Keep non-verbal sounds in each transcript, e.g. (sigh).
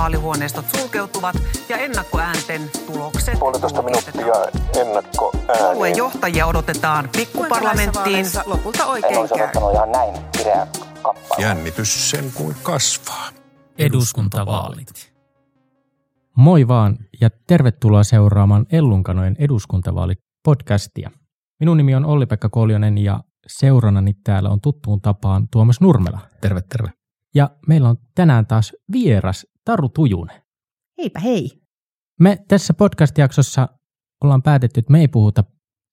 vaalihuoneistot sulkeutuvat ja ennakkoäänten tulokset Puolitoista minuuttia ennakko Puolueen johtajia odotetaan pikkuparlamenttiin. Lopulta En oikein olisi odottanut ihan näin kireä kappale. Jännitys sen kuin kasvaa. Eduskuntavaalit. Moi vaan ja tervetuloa seuraamaan Ellunkanojen eduskuntavaalit-podcastia. Minun nimi on Olli-Pekka Koljonen ja seurannani täällä on tuttuun tapaan Tuomas Nurmela. Terve, terve. Ja meillä on tänään taas vieras Taru Tujunen. Heipä hei. Me tässä podcast-jaksossa ollaan päätetty, että me ei puhuta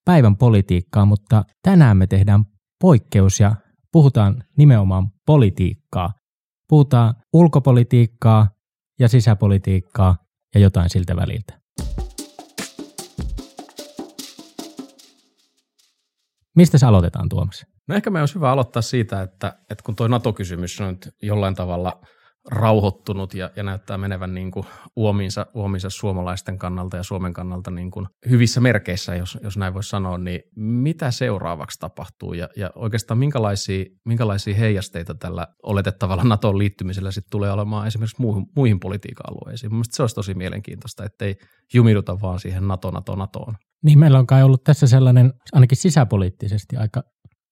päivän politiikkaa, mutta tänään me tehdään poikkeus ja puhutaan nimenomaan politiikkaa. Puhutaan ulkopolitiikkaa ja sisäpolitiikkaa ja jotain siltä väliltä. Mistä se aloitetaan, Tuomas? No ehkä meidän olisi hyvä aloittaa siitä, että, että kun tuo NATO-kysymys on nyt jollain tavalla rauhoittunut ja, ja näyttää menevän niin kuin uomiinsa, uomiinsa suomalaisten kannalta ja Suomen kannalta niin kuin hyvissä merkeissä, jos, jos näin voisi sanoa, niin mitä seuraavaksi tapahtuu ja, ja oikeastaan minkälaisia, minkälaisia heijasteita tällä oletettavalla NATOn liittymisellä sitten tulee olemaan esimerkiksi muihin, muihin politiikan alueisiin. Mielestäni se olisi tosi mielenkiintoista, ettei jumiduta vaan siihen NATO, NATO, NATOon. Niin meillä on kai ollut tässä sellainen ainakin sisäpoliittisesti aika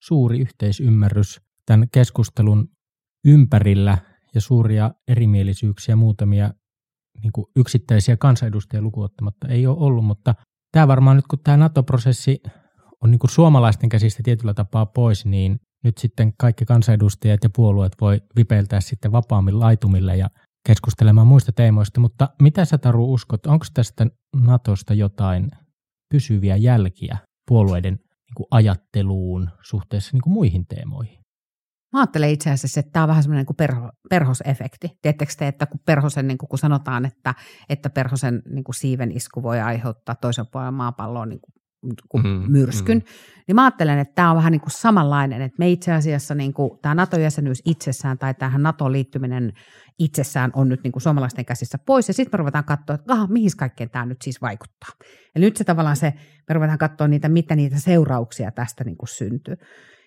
suuri yhteisymmärrys tämän keskustelun ympärillä ja suuria erimielisyyksiä muutamia niin kuin yksittäisiä kansanedustajia lukuottamatta ei ole ollut, mutta tämä varmaan nyt kun tämä NATO-prosessi on niin kuin suomalaisten käsistä tietyllä tapaa pois, niin nyt sitten kaikki kansanedustajat ja puolueet voi vipeiltää sitten vapaammin laitumille ja keskustelemaan muista teemoista, mutta mitä sä Taru uskot, onko tästä NATOsta jotain pysyviä jälkiä puolueiden niin kuin ajatteluun suhteessa niin kuin muihin teemoihin? Mä ajattelen itse asiassa, että tämä on vähän semmoinen niin kuin perho, perhosefekti. Tiedättekö te, että kun, perhosen, niin kuin, kun sanotaan, että, että perhosen niin kuin siiven isku voi aiheuttaa toisen puolen maapalloon niin kuin, kuin Mm, myrskyn, mm. niin mä ajattelen, että tämä on vähän niin kuin samanlainen, että me itse asiassa niin kuin, tämä NATO-jäsenyys itsessään tai tähän NATO-liittyminen itsessään on nyt niin kuin suomalaisten käsissä pois, ja sitten me ruvetaan katsoa, että aha, mihin kaikkeen tämä nyt siis vaikuttaa. Eli nyt se tavallaan se, me ruvetaan katsoa niitä, mitä niitä seurauksia tästä niin kuin syntyy.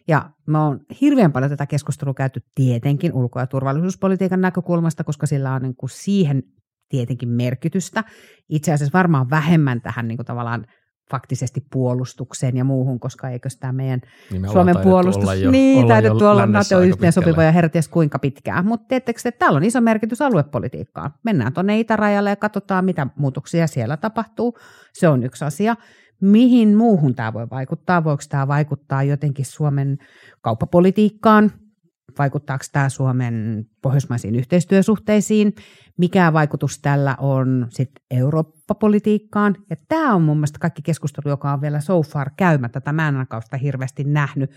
Ja me on hirveän paljon tätä keskustelua käyty tietenkin ulko- ja turvallisuuspolitiikan näkökulmasta, koska sillä on niin kuin siihen tietenkin merkitystä. Itse asiassa varmaan vähemmän tähän niin kuin tavallaan faktisesti puolustukseen ja muuhun, koska eikö tämä meidän Niin Suomen puolustus, olla jo- niin, olla taidettu olla lännessä NATO aika yhteen sopiva ja herties kuinka pitkään. Mutta tiedättekö, että täällä on iso merkitys aluepolitiikkaan. Mennään tuonne itärajalle ja katsotaan, mitä muutoksia siellä tapahtuu. Se on yksi asia. Mihin muuhun tämä voi vaikuttaa? Voiko tämä vaikuttaa jotenkin Suomen kauppapolitiikkaan? Vaikuttaako tämä Suomen pohjoismaisiin yhteistyösuhteisiin? Mikä vaikutus tällä on sitten Eurooppa-politiikkaan? Ja tämä on mun mielestä kaikki keskustelu, joka on vielä so far käymättä. Tätä mä en sitä hirveästi nähnyt.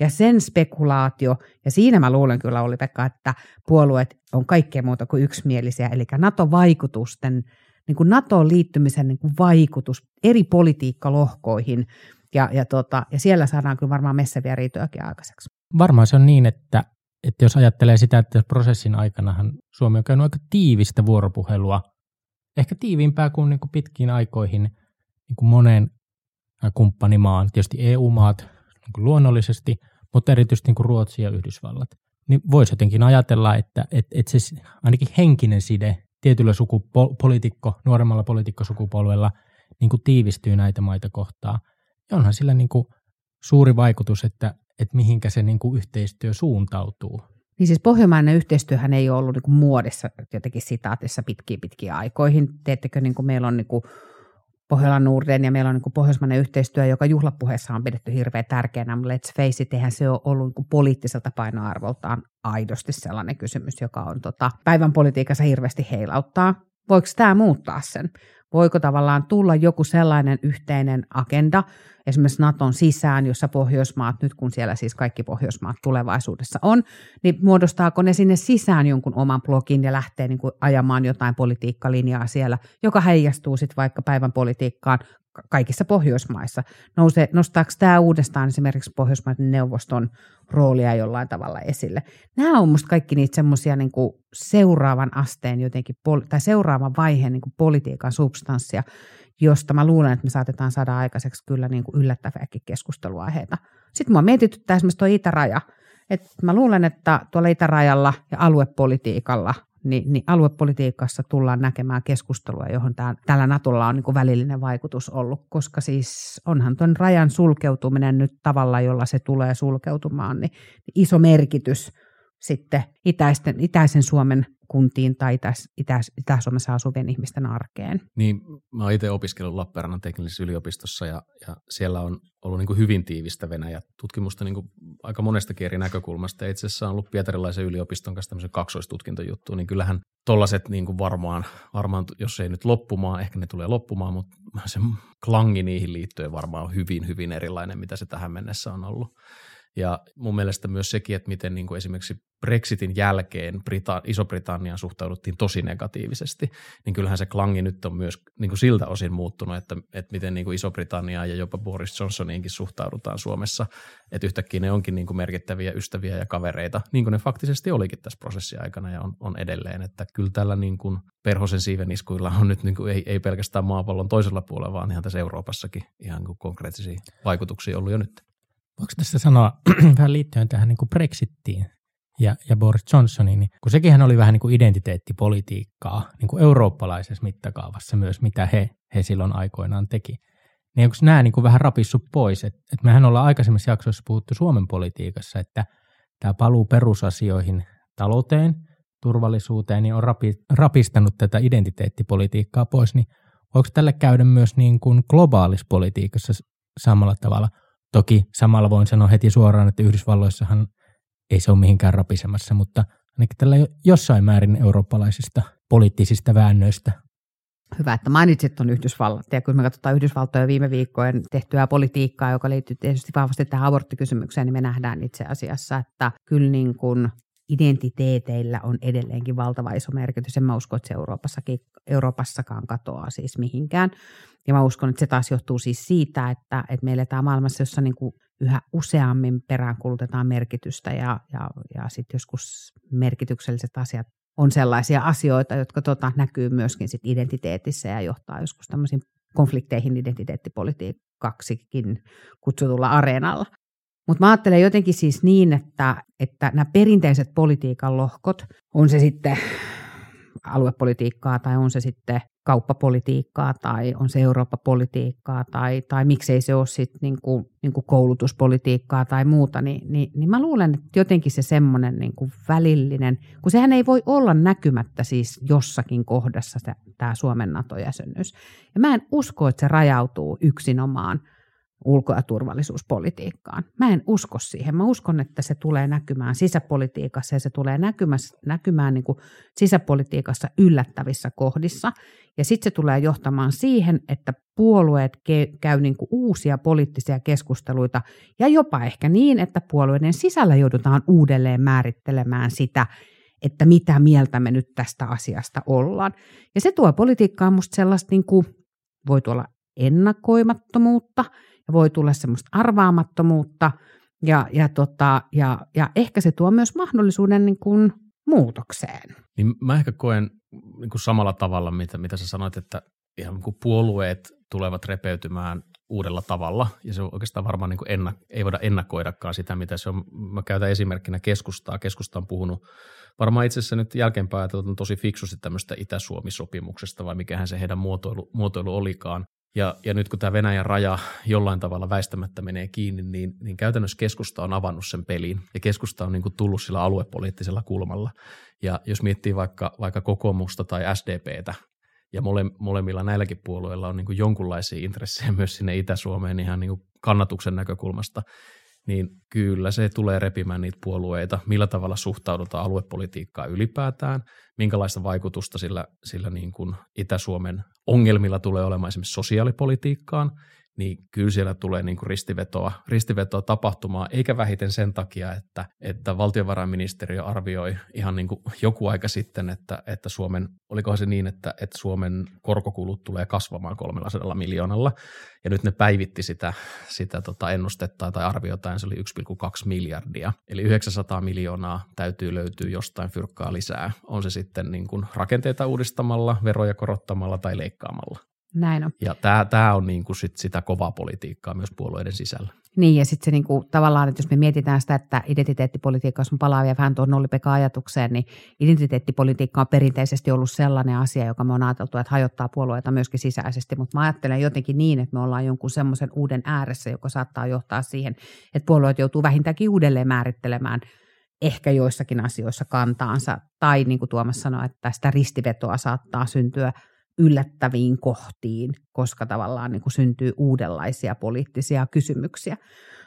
Ja sen spekulaatio, ja siinä mä luulen kyllä oli Pekka, että puolueet on kaikkea muuta kuin yksimielisiä, eli NATO-vaikutusten, niin kuin NATOon liittymisen niin kuin vaikutus eri politiikkalohkoihin, ja, ja, tota, ja siellä saadaan kyllä varmaan messäviä riitojakin aikaiseksi. Varmaan se on niin, että, että jos ajattelee sitä, että prosessin aikanahan Suomi on käynyt aika tiivistä vuoropuhelua, ehkä tiiviimpää kuin, niin kuin pitkiin aikoihin niin kuin moneen ä, kumppanimaan, tietysti EU-maat niin kuin luonnollisesti, mutta erityisesti niin kuin Ruotsi ja Yhdysvallat. Niin voisi jotenkin ajatella, että, että, että se ainakin henkinen side tietyllä sukupolitiikko, nuoremmalla poliitikkosukupolvella niin kuin tiivistyy näitä maita kohtaan. Ja onhan sillä niin kuin suuri vaikutus, että, että mihinkä se niin kuin yhteistyö suuntautuu. Niin siis pohjoismainen yhteistyöhän ei ole ollut niin kuin muodissa jotenkin sitaatissa pitkiä pitkiä aikoihin. Teettekö, niin kuin meillä on niin kuin Pohjolan Norden ja meillä on niin pohjoismainen yhteistyö, joka juhlapuheessa on pidetty hirveän tärkeänä, mutta let's face it, eihän se ole ollut niin poliittiselta painoarvoltaan aidosti sellainen kysymys, joka on tota, päivän politiikassa hirveästi heilauttaa. Voiko tämä muuttaa sen? Voiko tavallaan tulla joku sellainen yhteinen agenda, esimerkiksi Naton sisään, jossa Pohjoismaat, nyt kun siellä siis kaikki Pohjoismaat tulevaisuudessa on, niin muodostaako ne sinne sisään jonkun oman blogin ja lähtee niin kuin ajamaan jotain politiikkalinjaa siellä, joka heijastuu sitten vaikka päivän politiikkaan ka- kaikissa Pohjoismaissa. Nousee, nostaako tämä uudestaan esimerkiksi Pohjoismaiden neuvoston roolia jollain tavalla esille? Nämä on minusta kaikki niitä semmoisia niin seuraavan asteen jotenkin, tai seuraavan vaiheen niin politiikan substanssia, josta mä luulen, että me saatetaan saada aikaiseksi kyllä niin kuin yllättäviäkin keskusteluaiheita. Sitten mua mietityttää esimerkiksi tuo itäraja. Et mä luulen, että tuolla itärajalla ja aluepolitiikalla niin, niin aluepolitiikassa tullaan näkemään keskustelua, johon tää, tällä Natolla on niin välillinen vaikutus ollut, koska siis onhan tuon rajan sulkeutuminen nyt tavalla, jolla se tulee sulkeutumaan, niin iso merkitys sitten itäisten, itäisen Suomen kuntiin tai Itä- Itä- Itä-Suomessa asuvien ihmisten arkeen. Niin, mä oon itse opiskellut Lappeenrannan teknillisessä yliopistossa ja, ja siellä on ollut niin hyvin tiivistä Venäjä-tutkimusta niin kuin aika monestakin eri näkökulmasta. Ja itse asiassa on ollut Pietarilaisen yliopiston kanssa tämmöisen kaksoistutkintojuttu, niin kyllähän tollaset niin varmaan, varmaan, jos ei nyt loppumaan, ehkä ne tulee loppumaan, mutta se klangi niihin liittyen varmaan on hyvin, hyvin erilainen, mitä se tähän mennessä on ollut. Ja mun mielestä myös sekin, että miten niin kuin esimerkiksi Brexitin jälkeen Brita- Iso-Britanniaan suhtauduttiin tosi negatiivisesti, niin kyllähän se klangi nyt on myös niin kuin siltä osin muuttunut, että, että miten niin kuin Iso-Britanniaan ja jopa Boris Johnsoniinkin suhtaudutaan Suomessa, että yhtäkkiä ne onkin niin kuin merkittäviä ystäviä ja kavereita, niin kuin ne faktisesti olikin tässä prosessin aikana ja on, on edelleen, että kyllä tällä niin kuin perhosen siiveniskuilla on nyt niin kuin ei, ei pelkästään maapallon toisella puolella, vaan ihan tässä Euroopassakin ihan kuin konkreettisia vaikutuksia ollut jo nyt. Voiko tässä sanoa (clears throat) vähän liittyen tähän niin kuin Brexittiin ja, ja Boris Johnsoniin, niin kun sekinhän oli vähän niin kuin identiteettipolitiikkaa niin kuin eurooppalaisessa mittakaavassa myös, mitä he, he silloin aikoinaan teki. Niin onko nämä niin kuin vähän rapissu pois? Et, et mehän ollaan aikaisemmissa jaksoissa puhuttu Suomen politiikassa, että tämä paluu perusasioihin, talouteen, turvallisuuteen, niin on rapi, rapistanut tätä identiteettipolitiikkaa pois, niin voiko tälle käydä myös niin kuin globaalissa politiikassa samalla tavalla – Toki samalla voin sanoa heti suoraan, että Yhdysvalloissahan ei se ole mihinkään rapisemassa, mutta ainakin tällä jossain määrin eurooppalaisista poliittisista väännöistä. Hyvä, että mainitsit tuon Yhdysvallat. Ja kun me katsotaan Yhdysvaltoja viime viikkojen tehtyä politiikkaa, joka liittyy tietysti vahvasti tähän aborttikysymykseen, niin me nähdään itse asiassa, että kyllä niin kuin identiteeteillä on edelleenkin valtava iso merkitys. En mä usko, että se Euroopassakaan katoaa siis mihinkään. Ja mä uskon, että se taas johtuu siis siitä, että, että me eletään maailmassa, jossa niin kuin yhä useammin peräänkulutetaan merkitystä ja, ja, ja sitten joskus merkitykselliset asiat on sellaisia asioita, jotka tota, näkyy myöskin sit identiteetissä ja johtaa joskus tämmöisiin konflikteihin identiteettipolitiikaksikin kutsutulla areenalla. Mutta mä ajattelen jotenkin siis niin, että, että nämä perinteiset politiikan lohkot, on se sitten aluepolitiikkaa tai on se sitten kauppapolitiikkaa tai on se Eurooppa-politiikkaa tai, tai miksei se ole sitten niinku, niinku koulutuspolitiikkaa tai muuta, niin, niin, niin mä luulen, että jotenkin se semmoinen niinku välillinen, kun sehän ei voi olla näkymättä siis jossakin kohdassa tämä Suomen NATO-jäsenyys. Ja mä en usko, että se rajautuu yksinomaan – ulko- ja turvallisuuspolitiikkaan. Mä en usko siihen. Mä uskon, että se tulee näkymään sisäpolitiikassa ja se tulee näkymään, näkymään niin kuin sisäpolitiikassa yllättävissä kohdissa. Ja sitten se tulee johtamaan siihen, että puolueet ke- käy niin kuin uusia poliittisia keskusteluita ja jopa ehkä niin, että puolueiden sisällä joudutaan uudelleen määrittelemään sitä, että mitä mieltä me nyt tästä asiasta ollaan. Ja se tuo politiikkaan musta sellaista, niin kuin, voi tuolla ennakoimattomuutta – voi tulla semmoista arvaamattomuutta ja, ja, tota, ja, ja ehkä se tuo myös mahdollisuuden niin kuin muutokseen. Niin mä ehkä koen niin kuin samalla tavalla, mitä, mitä sä sanoit, että ihan niin kuin puolueet tulevat repeytymään uudella tavalla, ja se on oikeastaan varmaan niin kuin ennak- ei voida ennakoidakaan sitä, mitä se on. Mä käytän esimerkkinä keskustaa. Keskusta on puhunut varmaan itse asiassa nyt jälkeenpäin ajateltu tosi fiksusti tämmöistä Itä-Suomi-sopimuksesta, vai mikähän se heidän muotoilu, muotoilu olikaan. Ja, ja nyt kun tämä Venäjän raja jollain tavalla väistämättä menee kiinni, niin, niin käytännössä keskusta on avannut sen pelin ja keskusta on niin kuin tullut sillä aluepoliittisella kulmalla. Ja jos miettii vaikka, vaikka kokoomusta tai SDPtä, ja mole, molemmilla näilläkin puolueilla on niin kuin jonkunlaisia intressejä myös sinne Itä-Suomeen ihan niin kuin kannatuksen näkökulmasta, niin kyllä se tulee repimään niitä puolueita, millä tavalla suhtaudutaan aluepolitiikkaan ylipäätään, minkälaista vaikutusta sillä, sillä niin kuin Itä-Suomen ongelmilla tulee olemaan esimerkiksi sosiaalipolitiikkaan, niin kyllä siellä tulee niin kuin ristivetoa, ristivetoa tapahtumaan, eikä vähiten sen takia, että, että valtiovarainministeriö arvioi ihan niin kuin joku aika sitten, että, että Suomen, olikohan se niin, että, että Suomen korkokulut tulee kasvamaan 300 miljoonalla, ja nyt ne päivitti sitä, sitä tota ennustettaa tai arviota, ja se oli 1,2 miljardia, eli 900 miljoonaa täytyy löytyä jostain fyrkkaa lisää, on se sitten niin kuin rakenteita uudistamalla, veroja korottamalla tai leikkaamalla. Näin on. Ja tämä, tämä on niin kuin sit sitä kovaa politiikkaa myös puolueiden sisällä. Niin, ja sitten se niinku, tavallaan, että jos me mietitään sitä, että identiteettipolitiikka, jos on palaavia vähän tuon nollipeka ajatukseen, niin identiteettipolitiikka on perinteisesti ollut sellainen asia, joka me on ajateltu, että hajottaa puolueita myöskin sisäisesti, mutta mä ajattelen jotenkin niin, että me ollaan jonkun semmoisen uuden ääressä, joka saattaa johtaa siihen, että puolueet joutuu vähintäänkin uudelleen määrittelemään ehkä joissakin asioissa kantaansa, tai niin kuin Tuomas sanoi, että sitä ristivetoa saattaa syntyä yllättäviin kohtiin, koska tavallaan niin kuin syntyy uudenlaisia poliittisia kysymyksiä.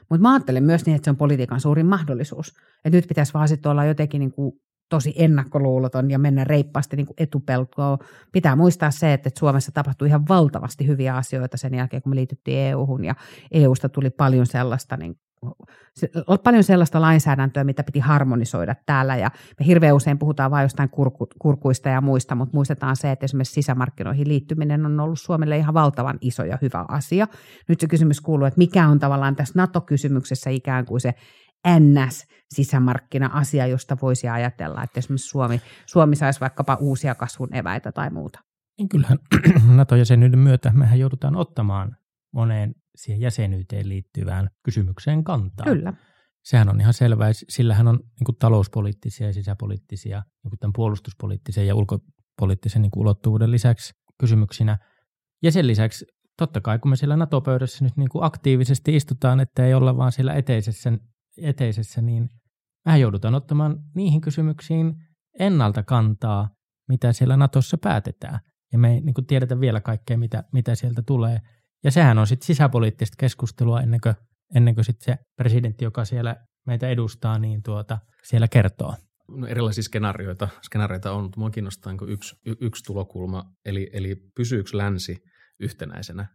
Mutta mä ajattelen myös niin, että se on politiikan suurin mahdollisuus. Että nyt pitäisi vaan sitten olla jotenkin niin kuin tosi ennakkoluuloton ja mennä reippaasti niin etupeltoon. Pitää muistaa se, että Suomessa tapahtui ihan valtavasti hyviä asioita sen jälkeen, kun me liityttiin EU-hun ja EUsta tuli paljon sellaista niin paljon sellaista lainsäädäntöä, mitä piti harmonisoida täällä ja me hirveän usein puhutaan vain jostain kurku, kurkuista ja muista, mutta muistetaan se, että esimerkiksi sisämarkkinoihin liittyminen on ollut Suomelle ihan valtavan iso ja hyvä asia. Nyt se kysymys kuuluu, että mikä on tavallaan tässä NATO-kysymyksessä ikään kuin se NS-sisämarkkina-asia, josta voisi ajatella, että esimerkiksi Suomi, Suomi saisi vaikkapa uusia kasvun eväitä tai muuta. Kyllähän (clears throat) NATO-jäsenyyden myötä mehän joudutaan ottamaan moneen siihen jäsenyyteen liittyvään kysymykseen kantaa. Kyllä. Sehän on ihan selvää. Sillähän on niin kuin talouspoliittisia ja sisäpoliittisia, niin kuin tämän puolustuspoliittisen ja ulkopoliittisen niin kuin ulottuvuuden lisäksi kysymyksinä. Ja sen lisäksi totta kai, kun me siellä NATO-pöydässä nyt niin kuin aktiivisesti istutaan, että ei olla vaan siellä eteisessä, eteisessä, niin vähän joudutaan ottamaan niihin kysymyksiin ennalta kantaa, mitä siellä Natossa päätetään. Ja me ei niin kuin tiedetä vielä kaikkea, mitä, mitä sieltä tulee – ja sehän on sitten sisäpoliittista keskustelua ennen kuin, ennen kuin sit se presidentti, joka siellä meitä edustaa, niin tuota, siellä kertoo. No erilaisia skenaarioita, skenaarioita on, mutta minua kiinnostaa niin yksi, yksi tulokulma, eli, eli pysyykö länsi yhtenäisenä.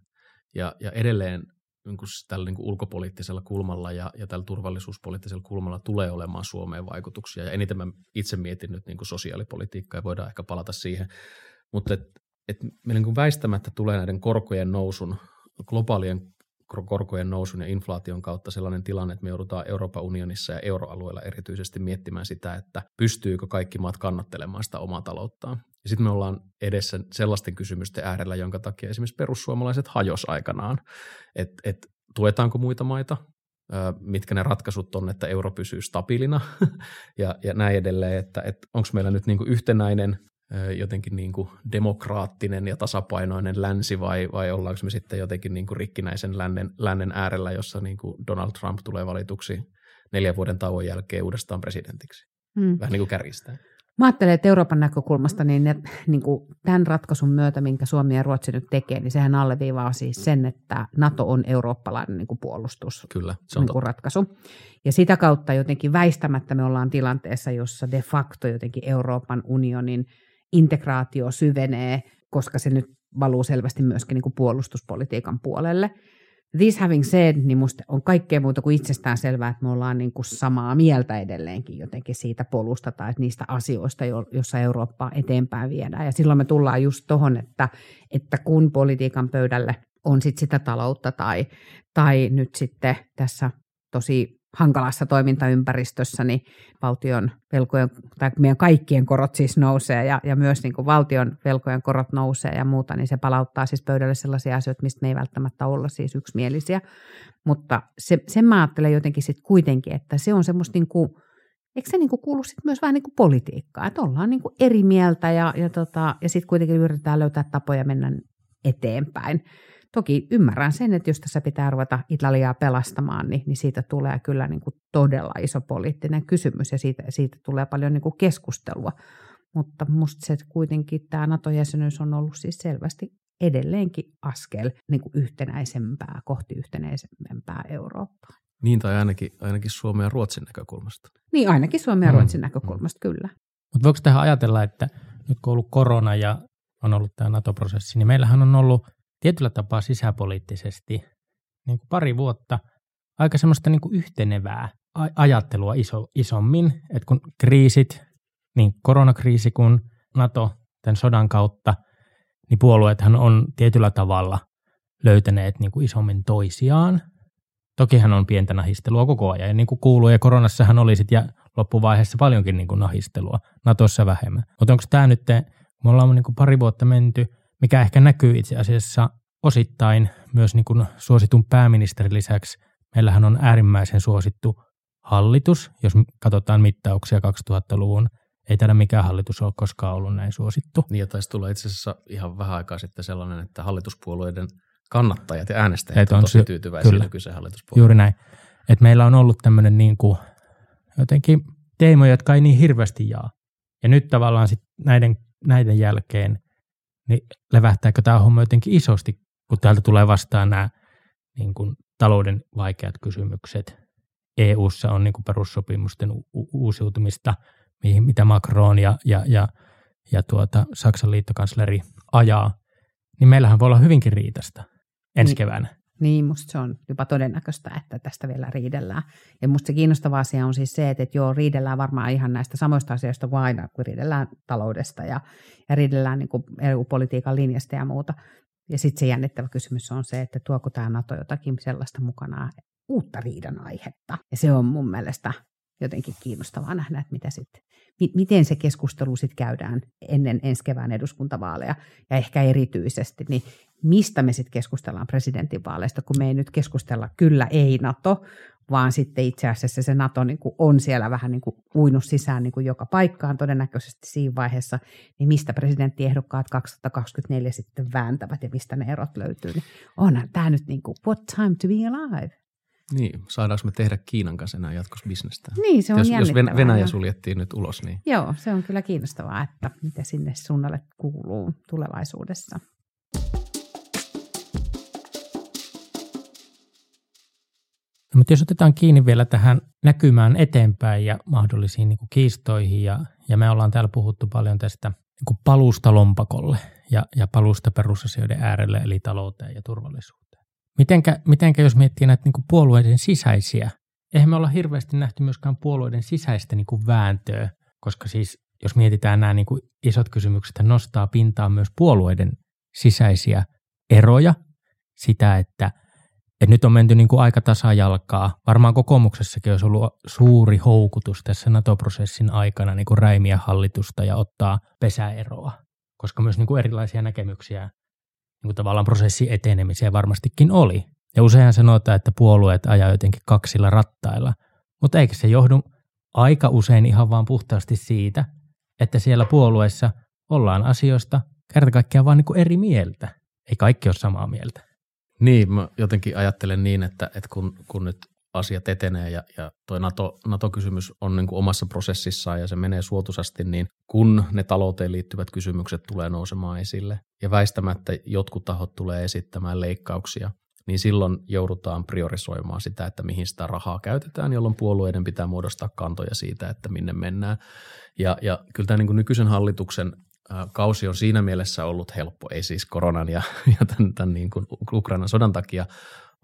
Ja, ja edelleen niin kuin tällä niin kuin ulkopoliittisella kulmalla ja, ja tällä turvallisuuspoliittisella kulmalla tulee olemaan Suomeen vaikutuksia. Ja eniten mä itse mietin nyt niin kuin sosiaalipolitiikkaa ja voidaan ehkä palata siihen. Mutta et, et meillä niin kuin väistämättä tulee näiden korkojen nousun globaalien korkojen nousun ja inflaation kautta sellainen tilanne, että me joudutaan Euroopan unionissa ja euroalueella erityisesti miettimään sitä, että pystyykö kaikki maat kannattelemaan sitä omaa talouttaan. Ja sitten me ollaan edessä sellaisten kysymysten äärellä, jonka takia esimerkiksi perussuomalaiset hajos aikanaan, että et, tuetaanko muita maita, mitkä ne ratkaisut on, että euro pysyy stabiilina? (laughs) Ja, ja näin edelleen, että, että onko meillä nyt niin kuin yhtenäinen jotenkin niin kuin demokraattinen ja tasapainoinen länsi vai, vai ollaanko me sitten jotenkin niin kuin rikkinäisen lännen, lännen äärellä, jossa niin kuin Donald Trump tulee valituksi neljän vuoden tauon jälkeen uudestaan presidentiksi. Hmm. Vähän niin kuin kärjistää. Mä ajattelen, että Euroopan näkökulmasta niin, ne, niin kuin tämän ratkaisun myötä, minkä Suomi ja Ruotsi nyt tekee, niin sehän alleviivaa siis sen, että NATO on eurooppalainen niin kuin puolustus Kyllä, se on niin kuin ratkaisu. Ja sitä kautta jotenkin väistämättä me ollaan tilanteessa, jossa de facto jotenkin Euroopan unionin – integraatio syvenee, koska se nyt valuu selvästi myöskin niin kuin puolustuspolitiikan puolelle. This having said, niin musta on kaikkea muuta kuin itsestään selvää, että me ollaan niin kuin samaa mieltä edelleenkin jotenkin siitä polusta tai niistä asioista, joissa Eurooppaa eteenpäin viedään. Ja silloin me tullaan just tuohon, että, että kun politiikan pöydälle on sit sitä taloutta tai, tai nyt sitten tässä tosi hankalassa toimintaympäristössä, niin valtion velkojen, tai meidän kaikkien korot siis nousee ja, ja myös niin kuin valtion velkojen korot nousee ja muuta, niin se palauttaa siis pöydälle sellaisia asioita, mistä me ei välttämättä olla siis yksimielisiä. Mutta se, sen mä ajattelen jotenkin sitten kuitenkin, että se on semmoista niin kuin, eikö se niin kuin kuulu sitten myös vähän niin kuin politiikkaa, että ollaan niin kuin eri mieltä ja, ja, tota, ja sitten kuitenkin yritetään löytää tapoja mennä eteenpäin. Toki ymmärrän sen, että jos tässä pitää ruveta Italiaa pelastamaan, niin, niin siitä tulee kyllä niin kuin todella iso poliittinen kysymys ja siitä, siitä tulee paljon niin kuin keskustelua. Mutta minusta se kuitenkin tämä NATO-jäsenyys on ollut siis selvästi edelleenkin askel niin kuin yhtenäisempää, kohti yhtenäisempää Eurooppaa. Niin, tai ainakin, ainakin Suomen ja Ruotsin näkökulmasta. Niin, ainakin Suomen ja mm. Ruotsin mm. näkökulmasta, kyllä. Mutta voiko tähän ajatella, että nyt kun on ollut korona ja on ollut tämä NATO-prosessi, niin meillähän on ollut tietyllä tapaa sisäpoliittisesti niin kuin pari vuotta aika semmoista niin kuin yhtenevää ajattelua iso, isommin, että kun kriisit, niin koronakriisi kuin NATO tämän sodan kautta, niin puolueethan on tietyllä tavalla löytäneet niin kuin isommin toisiaan. Tokihan on pientä nahistelua koko ajan, ja niin kuin kuuluu, ja koronassahan oli sitten ja loppuvaiheessa paljonkin niin kuin nahistelua, Natossa vähemmän. Mutta onko tämä nyt, me ollaan niin kuin pari vuotta menty – mikä ehkä näkyy itse asiassa osittain myös niin kuin suositun pääministerin lisäksi Meillähän on äärimmäisen suosittu hallitus, jos katsotaan mittauksia 2000-luvun. Ei täällä mikään hallitus ole koskaan ollut näin suosittu. Niin ja taisi tulla itse asiassa ihan vähän aikaa sitten sellainen, että hallituspuolueiden kannattajat ja äänestäjät on, on tosi tyytyväisiä kyllä. nykyiseen hallituspuolueen. Juuri näin. Et meillä on ollut tämmöinen niin kuin, jotenkin teemoja, jotka ei niin hirveästi jaa. Ja nyt tavallaan sit näiden, näiden jälkeen, niin levähtääkö tämä homma jotenkin isosti, kun täältä tulee vastaan nämä niin kuin, talouden vaikeat kysymykset. EU:ssa on niin kuin perussopimusten u- uusiutumista, mihin, mitä Macron ja, ja, ja, ja tuota, Saksan liittokansleri ajaa, niin meillähän voi olla hyvinkin riitasta ensi Niin. keväänä. Niin, musta se on jopa todennäköistä, että tästä vielä riidellään. Ja musta se kiinnostava asia on siis se, että, että joo, riidellään varmaan ihan näistä samoista asioista kuin aina, kun riidellään taloudesta ja, ja riidellään niin EU-politiikan linjasta ja muuta. Ja sitten se jännittävä kysymys on se, että tuoko tämä NATO jotakin sellaista mukanaan uutta riidan aihetta. Ja se on mun mielestä jotenkin kiinnostavaa nähdä, että mitä sit, mi- miten se keskustelu sitten käydään ennen ensi kevään eduskuntavaaleja ja ehkä erityisesti, niin mistä me sitten keskustellaan presidentinvaaleista, kun me ei nyt keskustella kyllä ei NATO, vaan sitten itse asiassa se NATO niin kuin on siellä vähän niin kuin uinut sisään niin kuin joka paikkaan todennäköisesti siinä vaiheessa, niin mistä presidenttiehdokkaat 2024 sitten vääntävät ja mistä ne erot löytyy. Niin onhan tämä nyt niin kuin, what time to be alive? Niin, saadaanko me tehdä Kiinan kanssa enää jatkossa bisnestä? Niin, se on jos, jos Venäjä suljettiin nyt ulos, niin Joo, se on kyllä kiinnostavaa, että mitä sinne suunnalle kuuluu tulevaisuudessa. No, mutta jos otetaan kiinni vielä tähän näkymään eteenpäin ja mahdollisiin niin kuin kiistoihin, ja, ja me ollaan täällä puhuttu paljon tästä niin kuin paluusta lompakolle ja, ja paluusta perusasioiden äärelle, eli talouteen ja turvallisuuteen. Mitenkä, mitenkä jos miettii näitä niin kuin puolueiden sisäisiä, eihän me olla hirveästi nähty myöskään puolueiden sisäistä niin kuin vääntöä, koska siis jos mietitään nämä niin kuin isot kysymykset, nostaa pintaan myös puolueiden sisäisiä eroja, sitä, että et nyt on menty niin kuin aika tasajalkaa. Varmaan kokoomuksessakin olisi ollut suuri houkutus tässä NATO-prosessin aikana niin kuin räimiä hallitusta ja ottaa pesäeroa, koska myös niin kuin erilaisia näkemyksiä niin kuin tavallaan prosessin etenemiseen varmastikin oli. Ja useinhan sanotaan, että puolueet ajaa jotenkin kaksilla rattailla, mutta eikö se johdu aika usein ihan vaan puhtaasti siitä, että siellä puolueessa ollaan asioista kerta kaikkiaan vaan niin kuin eri mieltä. Ei kaikki ole samaa mieltä. Niin, mä jotenkin ajattelen niin, että, että kun, kun nyt asiat etenee ja, ja toi NATO, NATO-kysymys on niin kuin omassa prosessissaan ja se menee suotuisasti, niin kun ne talouteen liittyvät kysymykset tulee nousemaan esille ja väistämättä jotkut tahot tulee esittämään leikkauksia, niin silloin joudutaan priorisoimaan sitä, että mihin sitä rahaa käytetään, jolloin puolueiden pitää muodostaa kantoja siitä, että minne mennään. Ja, ja kyllä tämä niin kuin nykyisen hallituksen kausi on siinä mielessä ollut helppo, ei siis koronan ja, ja tämän, tämän niin kuin Ukrainan sodan takia,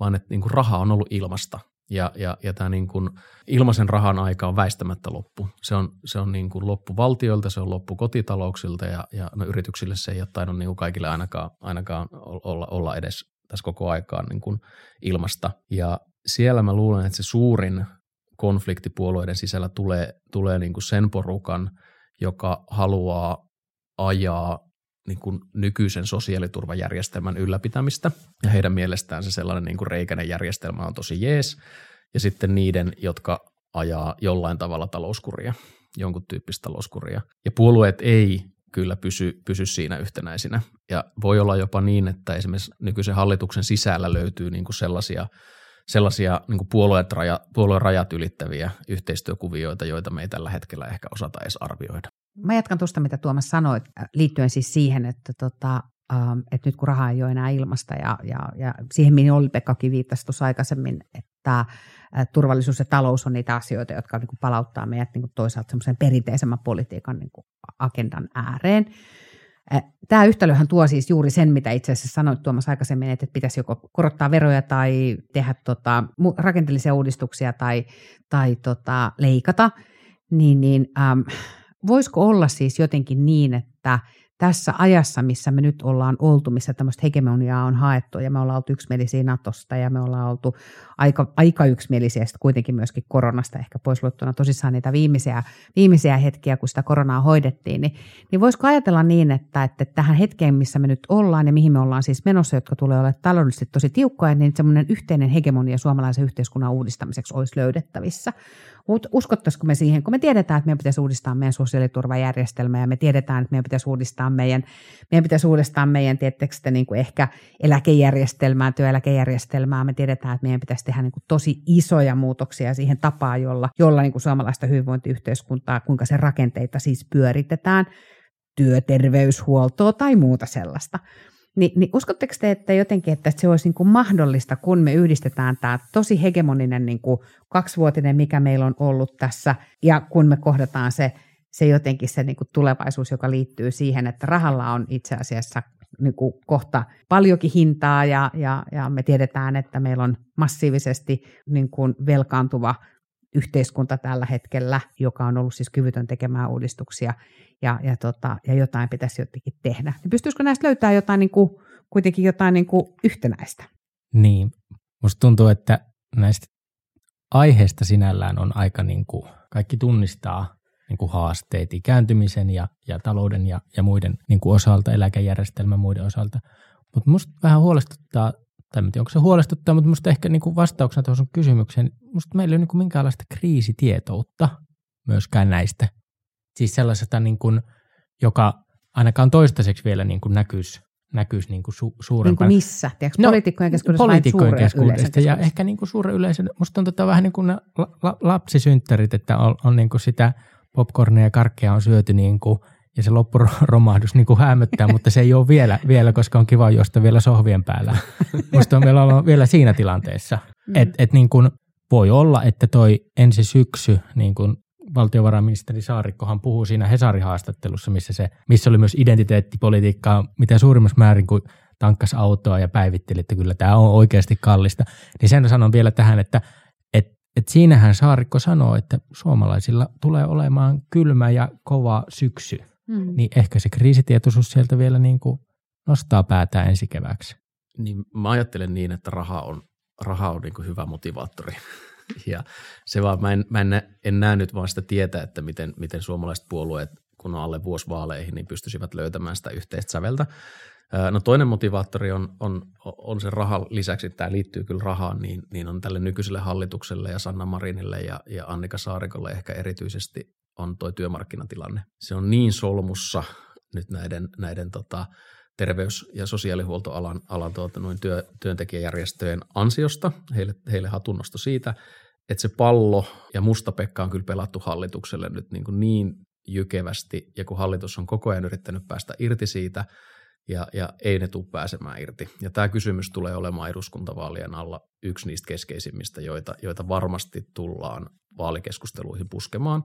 vaan että niin kuin raha on ollut ilmasta. Ja, ja, ja tämä niin kuin ilmaisen rahan aika on väistämättä loppu. Se on, se on niin kuin loppu valtioilta, se on loppu kotitalouksilta ja, ja no yrityksille se ei ole tainnut niin kuin kaikille ainakaan, ainakaan olla, olla edes tässä koko aikaan niin kuin ilmasta. Ja siellä mä luulen, että se suurin konflikti puolueiden sisällä tulee, tulee niin kuin sen porukan, joka haluaa ajaa niin kuin nykyisen sosiaaliturvajärjestelmän ylläpitämistä. Ja heidän mielestään se sellainen niin kuin reikäinen järjestelmä on tosi jees. Ja sitten niiden, jotka ajaa jollain tavalla talouskuria, jonkun tyyppistä talouskuria. Ja puolueet ei kyllä pysy, pysy siinä yhtenäisinä. Ja voi olla jopa niin, että esimerkiksi nykyisen hallituksen sisällä löytyy niin kuin sellaisia, sellaisia niin puolueet raja, puolueen rajat ylittäviä yhteistyökuvioita, joita me ei tällä hetkellä ehkä osata edes arvioida. Mä jatkan tuosta, mitä Tuomas sanoit, äh, liittyen siis siihen, että, tota, ähm, että nyt kun rahaa ei ole enää ilmasta ja, ja, ja siihen, mihin Olli-Pekkakin viittasi tuossa aikaisemmin, että äh, turvallisuus ja talous on niitä asioita, jotka niin kuin palauttaa meidät niin kuin toisaalta semmoisen perinteisemmän politiikan niin kuin agendan ääreen. Äh, Tämä yhtälöhän tuo siis juuri sen, mitä itse asiassa sanoit Tuomas aikaisemmin, että pitäisi joko korottaa veroja tai tehdä tota, rakenteellisia uudistuksia tai, tai tota, leikata, niin, niin ähm, voisiko olla siis jotenkin niin, että tässä ajassa, missä me nyt ollaan oltu, missä tämmöistä hegemoniaa on haettu ja me ollaan oltu yksimielisiä Natosta ja me ollaan oltu aika, aika yksimielisiä kuitenkin myöskin koronasta ehkä pois luettuna tosissaan niitä viimeisiä, viimeisiä hetkiä, kun sitä koronaa hoidettiin, niin, niin voisiko ajatella niin, että, että tähän hetkeen, missä me nyt ollaan ja mihin me ollaan siis menossa, jotka tulee olemaan taloudellisesti tosi tiukkoja, niin semmoinen yhteinen hegemonia suomalaisen yhteiskunnan uudistamiseksi olisi löydettävissä. Uskottaisiko me siihen, kun me tiedetään, että meidän pitäisi uudistaa meidän sosiaaliturvajärjestelmää ja me tiedetään, että meidän pitäisi uudistaa meidän, meidän pitäisi uudistaa meidän tietysti niin kuin ehkä eläkejärjestelmää, työeläkejärjestelmää. Me tiedetään, että meidän pitäisi tehdä niin kuin tosi isoja muutoksia siihen tapaan, jolla, jolla niin kuin suomalaista hyvinvointiyhteiskuntaa, kuinka se rakenteita siis pyöritetään, työterveyshuoltoa tai muuta sellaista. Ni, niin uskotteko te, että jotenkin, että se olisi niin kuin mahdollista, kun me yhdistetään tämä tosi hegemoninen niin kuin kaksivuotinen, mikä meillä on ollut tässä, ja kun me kohdataan se, se jotenkin se niin kuin tulevaisuus, joka liittyy siihen, että rahalla on itse asiassa niin kuin kohta paljonkin hintaa, ja, ja, ja me tiedetään, että meillä on massiivisesti niin kuin velkaantuva yhteiskunta tällä hetkellä, joka on ollut siis kyvytön tekemään uudistuksia, ja, ja, tota, ja jotain pitäisi jotenkin tehdä. Niin pystyisikö näistä löytää jotain niin kuin, kuitenkin jotain niin kuin yhtenäistä? Niin, musta tuntuu, että näistä aiheista sinällään on aika niin kuin, kaikki tunnistaa niin kuin haasteet ikääntymisen ja, ja talouden ja, ja muiden niin kuin osalta, eläkejärjestelmän muiden osalta. Mutta musta vähän huolestuttaa, tai en tiedä, onko se huolestuttaa, mutta musta ehkä niin kuin vastauksena tuohon sun kysymykseen, musta meillä ei ole niin kuin minkäänlaista kriisitietoutta myöskään näistä Siis sellaisesta, niin kuin, joka ainakaan toistaiseksi vielä niin kuin näkyisi, näkyisi niin kuin su, suurempana. Niin kuin missä? Tiedätkö, no, poliitikkojen keskuudessa poliitikkojen keskuudessa ja ehkä niin kuin suuren yleisön. Musta on tota vähän niin kuin la, la, lapsisynttärit, että on, on niin kuin sitä popcornia ja karkkeja on syöty niin kuin, ja se loppuromahdus niin kuin hämöttää, (laughs) mutta se ei ole vielä, vielä, koska on kiva juosta vielä sohvien päällä. Musta on vielä, vielä siinä tilanteessa, mm. että et niin kuin voi olla, että toi ensi syksy niin kuin valtiovarainministeri Saarikkohan puhuu siinä Hesari-haastattelussa, missä, se, missä oli myös identiteettipolitiikkaa mitä suurimmassa määrin kuin tankkas autoa ja päivitteli, että kyllä tämä on oikeasti kallista. Niin sen sanon vielä tähän, että et, et siinähän Saarikko sanoo, että suomalaisilla tulee olemaan kylmä ja kova syksy. Mm. Niin ehkä se kriisitietoisuus sieltä vielä niin kuin nostaa päätään ensi kevääksi. Niin mä ajattelen niin, että raha on, raha on niin kuin hyvä motivaattori (laughs) ja se vaan, mä en, mä en, en näe nyt vaan sitä tietä, että miten, miten suomalaiset puolueet, kun on alle vuosi vaaleihin, niin pystyisivät löytämään sitä yhteistä säveltä. No toinen motivaattori on, on, on se raha lisäksi, tämä liittyy kyllä rahaan, niin, niin on tälle nykyiselle hallitukselle ja Sanna Marinille ja, ja Annika Saarikolle ehkä erityisesti on tuo työmarkkinatilanne. Se on niin solmussa nyt näiden, näiden tota, terveys- ja sosiaalihuoltoalan alan, tuota, noin työ, työntekijäjärjestöjen ansiosta. Heille, heille hatunnosto siitä, että se pallo ja musta Pekka on kyllä pelattu hallitukselle nyt niin, kuin niin jykevästi, ja kun hallitus on koko ajan yrittänyt päästä irti siitä, ja, ja ei ne tule pääsemään irti. Ja tämä kysymys tulee olemaan eduskuntavaalien alla yksi niistä keskeisimmistä, joita, joita varmasti tullaan vaalikeskusteluihin puskemaan.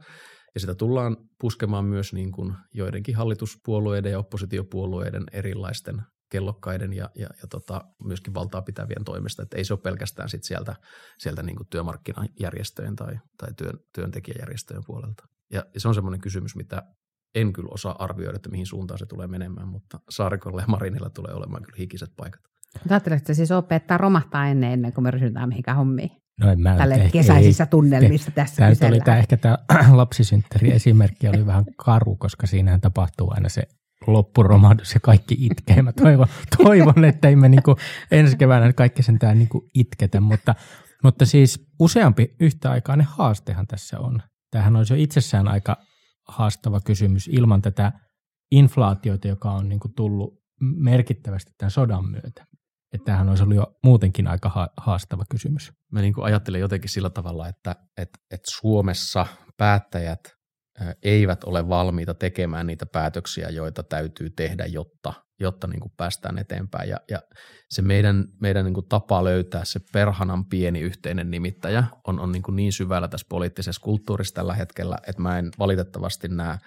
Ja sitä tullaan puskemaan myös niin kuin joidenkin hallituspuolueiden ja oppositiopuolueiden erilaisten kellokkaiden ja, ja, ja tota, myöskin valtaa pitävien toimesta. Että ei se ole pelkästään sit sieltä, sieltä niin kuin työmarkkinajärjestöjen tai, tai työn, työntekijäjärjestöjen puolelta. Ja, se on semmoinen kysymys, mitä en kyllä osaa arvioida, että mihin suuntaan se tulee menemään, mutta Saarikolla ja Marinilla tulee olemaan kyllä hikiset paikat. Ajatteletko siis opettaa romahtaa ennen, ennen kuin me ryhdytään mihinkään hommiin? No en mä Tälle ehkä, kesäisissä ei, tunnelmissa ei, tässä tämä oli tämä, ehkä tämä (clears throat) lapsisynttäri esimerkki oli vähän karu, koska siinähän tapahtuu aina se loppuromahdus ja kaikki itkee. Mä toivon, toivon että emme niinku ensi keväänä kaikki sen tää niinku itketä, mutta, mutta siis useampi yhtäaikainen haastehan tässä on. Tämähän olisi jo itsessään aika haastava kysymys ilman tätä inflaatiota, joka on niinku tullut merkittävästi tämän sodan myötä. Että tämähän olisi ollut jo muutenkin aika haastava kysymys. Mä niin ajattelen jotenkin sillä tavalla, että, että, että Suomessa päättäjät eivät ole valmiita tekemään niitä päätöksiä, joita täytyy tehdä, jotta, jotta niin kuin päästään eteenpäin. Ja, ja se meidän, meidän niin kuin tapa löytää se perhanan pieni yhteinen nimittäjä on, on niin, kuin niin syvällä tässä poliittisessa kulttuurissa tällä hetkellä, että mä en valitettavasti näe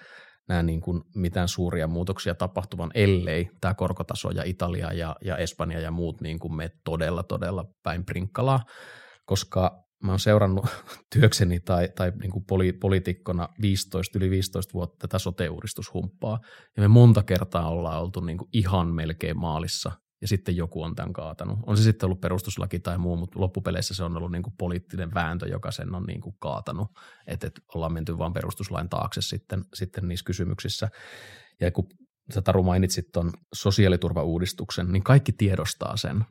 näe niin kuin mitään suuria muutoksia tapahtuvan, ellei tämä korkotaso ja Italia ja, ja Espanja ja muut niin kuin me todella, todella päin prinkkalaa, koska mä oon seurannut (laughs) työkseni tai, tai niin kuin poli, poliitikkona 15, yli 15 vuotta tätä sote-uudistushumppaa. Ja me monta kertaa ollaan oltu niin kuin ihan melkein maalissa ja sitten joku on tämän kaatanut. On se sitten ollut perustuslaki tai muu, mutta loppupeleissä se on ollut niin kuin poliittinen vääntö, joka sen on niin kuin kaatanut. Että et ollaan menty vain perustuslain taakse sitten, sitten niissä kysymyksissä. Ja kun sä Taru mainitsit tuon sosiaaliturvauudistuksen, niin kaikki tiedostaa sen.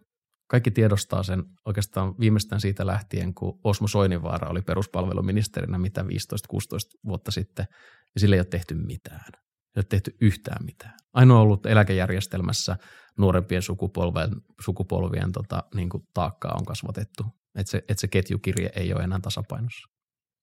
Kaikki tiedostaa sen oikeastaan viimeistään siitä lähtien, kun Osmo Soininvaara oli peruspalveluministerinä mitä 15-16 vuotta sitten, ja sille ei ole tehty mitään. Ei ole tehty yhtään mitään. Ainoa ollut eläkejärjestelmässä nuorempien sukupolvien, sukupolvien tota, niin kuin taakkaa on kasvatettu. Että se, et se ketjukirje ei ole enää tasapainossa.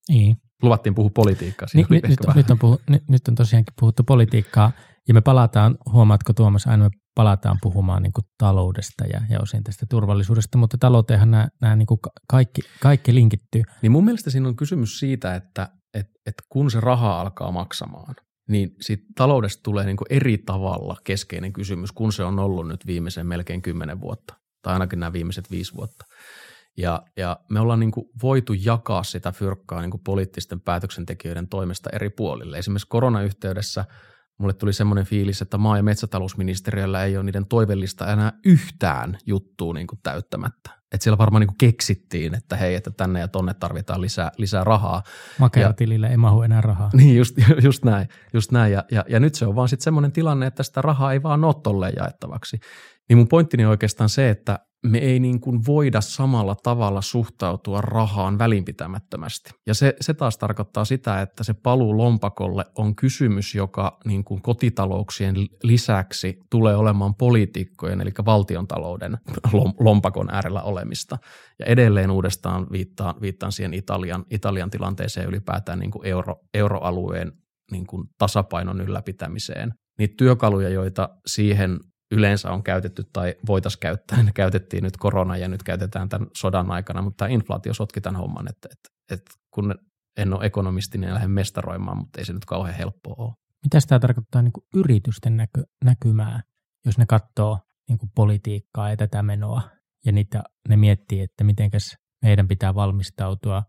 Niin. Luvattiin puhua politiikkaa. Niin, nyt, nyt, nyt, on puhu, nyt, nyt on tosiaankin puhuttu politiikkaa, ja me palataan, huomaatko Tuomas, aina me palataan puhumaan niin kuin taloudesta ja, ja osin tästä turvallisuudesta, mutta talouteenhan nämä, nämä niin kuin kaikki, kaikki linkittyy. Niin mun mielestä siinä on kysymys siitä, että et, et kun se raha alkaa maksamaan, niin siitä taloudesta tulee niin kuin eri tavalla keskeinen kysymys, kun se on ollut nyt viimeisen melkein kymmenen vuotta, tai ainakin nämä viimeiset viisi vuotta. Ja, ja me ollaan niin kuin voitu jakaa sitä fyrkkaa niin kuin poliittisten päätöksentekijöiden toimesta eri puolille. Esimerkiksi koronayhteydessä mulle tuli semmoinen fiilis, että maa- ja metsätalousministeriöllä ei ole niiden toivellista enää yhtään juttua niin kuin täyttämättä. Että siellä varmaan niin kuin keksittiin, että hei, että tänne ja tonne tarvitaan lisää, lisää rahaa. Makeratilille ei mahu enää rahaa. (laughs) Niin, just, just näin. Just näin. Ja, ja, ja nyt se on vaan sitten semmoinen tilanne, että sitä rahaa ei vaan ole tolleen jaettavaksi. Niin mun pointtini on oikeastaan se, että me ei niin kuin voida samalla tavalla suhtautua rahaan välinpitämättömästi. Ja se, se taas tarkoittaa sitä, että se paluu lompakolle on kysymys, joka niin kuin kotitalouksien lisäksi tulee olemaan poliitikkojen, eli valtiontalouden lompakon äärellä olemista. Ja edelleen uudestaan viittaan, viittaan siihen Italian, Italian tilanteeseen ylipäätään niin kuin euro, euroalueen niin kuin tasapainon ylläpitämiseen. Niitä työkaluja, joita siihen yleensä on käytetty tai voitaisiin käyttää. Ne käytettiin nyt korona ja nyt käytetään tämän sodan aikana, mutta tämä inflaatio sotki tämän homman, että, että, että kun en ole ekonomisti, niin en lähde mestaroimaan, mutta ei se nyt kauhean helppoa ole. Mitä tämä tarkoittaa niin kuin yritysten näky, näkymää, jos ne katsoo niin kuin politiikkaa ja tätä menoa ja niitä, ne miettii, että mitenkäs meidän pitää valmistautua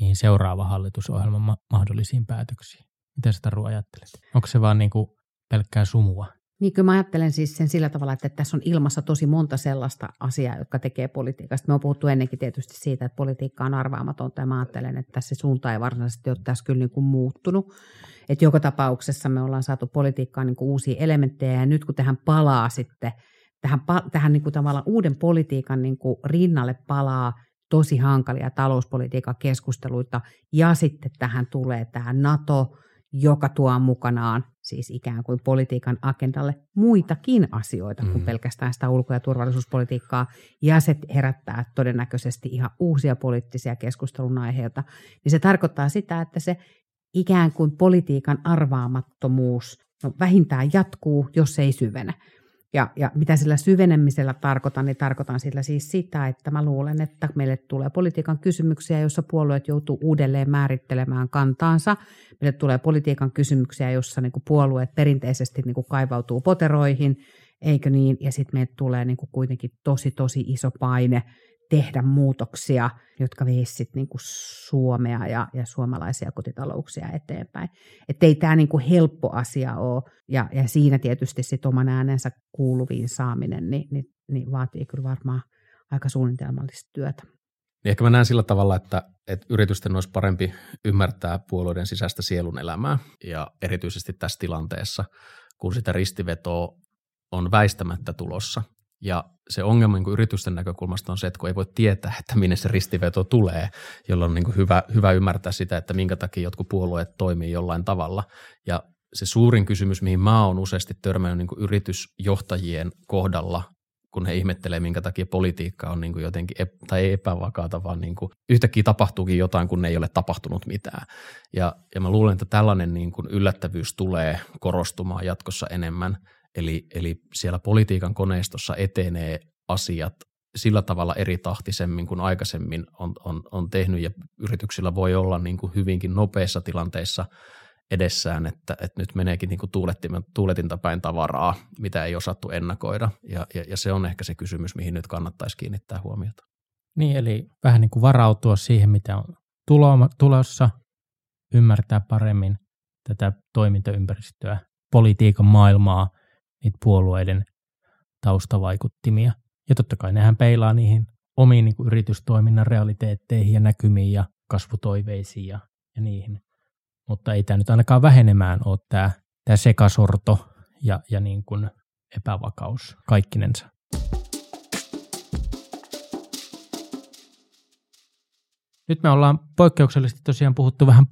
niihin seuraava hallitusohjelman ma- mahdollisiin päätöksiin. Mitä sä Taru ajattelet? Onko se vaan niin kuin pelkkää sumua? Niin kyllä mä ajattelen siis sen sillä tavalla, että tässä on ilmassa tosi monta sellaista asiaa, jotka tekee politiikasta. Me on puhuttu ennenkin tietysti siitä, että politiikka on arvaamatonta ja mä ajattelen, että tässä suunta ei varsinaisesti ole tässä kyllä niin kuin muuttunut. Että joka tapauksessa me ollaan saatu politiikkaan niin kuin uusia elementtejä ja nyt kun tähän palaa sitten, tähän, tähän niin kuin tavallaan uuden politiikan niin kuin rinnalle palaa tosi hankalia talouspolitiikan keskusteluita ja sitten tähän tulee tähän NATO, joka tuo mukanaan siis ikään kuin politiikan agendalle muitakin asioita kuin mm. pelkästään sitä ulko- ja turvallisuuspolitiikkaa, ja se herättää todennäköisesti ihan uusia poliittisia keskustelun aiheita, niin se tarkoittaa sitä, että se ikään kuin politiikan arvaamattomuus no, vähintään jatkuu, jos ei syvene. Ja, ja mitä sillä syvenemisellä tarkoitan, niin tarkoitan sillä siis sitä, että mä luulen, että meille tulee politiikan kysymyksiä, joissa puolueet joutuu uudelleen määrittelemään kantaansa. Meille tulee politiikan kysymyksiä, jossa niin puolueet perinteisesti niin kaivautuu poteroihin, eikö niin? Ja sitten meille tulee niin kuitenkin tosi, tosi iso paine tehdä muutoksia, jotka veisivät niin Suomea ja, ja suomalaisia kotitalouksia eteenpäin. Että ei tämä niin kuin helppo asia ole, ja, ja siinä tietysti sit oman äänensä kuuluviin saaminen niin, niin, niin vaatii kyllä varmaan aika suunnitelmallista työtä. Niin ehkä mä näen sillä tavalla, että, että yritysten olisi parempi ymmärtää puolueiden sisäistä sielun elämää, ja erityisesti tässä tilanteessa, kun sitä ristivetoa on väistämättä tulossa – ja se ongelma niin kuin yritysten näkökulmasta on se, että kun ei voi tietää, että minne se ristiveto tulee, jolloin on niin kuin hyvä, hyvä ymmärtää sitä, että minkä takia jotkut puolueet toimii jollain tavalla. Ja se suurin kysymys, mihin mä oon useasti törmännyt niin kuin yritysjohtajien kohdalla, kun he ihmettelee, minkä takia politiikka on niin kuin jotenkin, tai ei epävakaata, vaan niin kuin yhtäkkiä tapahtuukin jotain, kun ei ole tapahtunut mitään. Ja, ja mä luulen, että tällainen niin kuin yllättävyys tulee korostumaan jatkossa enemmän – Eli, eli siellä politiikan koneistossa etenee asiat sillä tavalla eri tahtisemmin kuin aikaisemmin on, on, on tehnyt ja yrityksillä voi olla niin kuin hyvinkin nopeissa tilanteissa edessään, että, että nyt meneekin niin kuin tuuletinta päin tavaraa, mitä ei osattu ennakoida ja, ja, ja se on ehkä se kysymys, mihin nyt kannattaisi kiinnittää huomiota. Niin, eli vähän niin kuin varautua siihen, mitä on tulossa, ymmärtää paremmin tätä toimintaympäristöä, politiikan maailmaa, niitä puolueiden taustavaikuttimia. Ja totta kai nehän peilaa niihin omiin niin kuin yritystoiminnan realiteetteihin ja näkymiin ja kasvutoiveisiin ja, ja niihin. Mutta ei tämä nyt ainakaan vähenemään ole tämä, tämä sekasorto ja, ja niin kuin epävakaus kaikkinensa. Nyt me ollaan poikkeuksellisesti tosiaan puhuttu vähän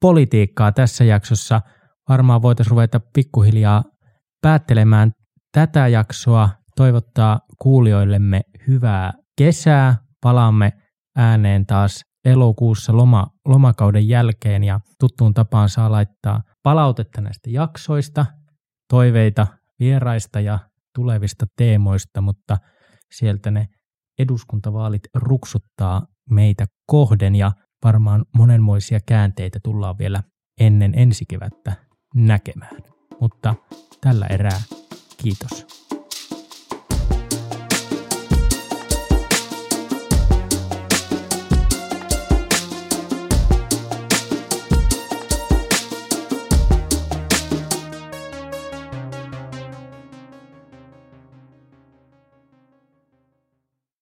politiikkaa tässä jaksossa. Varmaan voitaisiin ruveta pikkuhiljaa päättelemään tätä jaksoa, toivottaa kuulijoillemme hyvää kesää. Palaamme ääneen taas elokuussa loma, lomakauden jälkeen ja tuttuun tapaan saa laittaa palautetta näistä jaksoista, toiveita vieraista ja tulevista teemoista, mutta sieltä ne eduskuntavaalit ruksuttaa meitä kohden ja varmaan monenmoisia käänteitä tullaan vielä ennen ensi kevättä näkemään. Mutta tällä erää kiitos.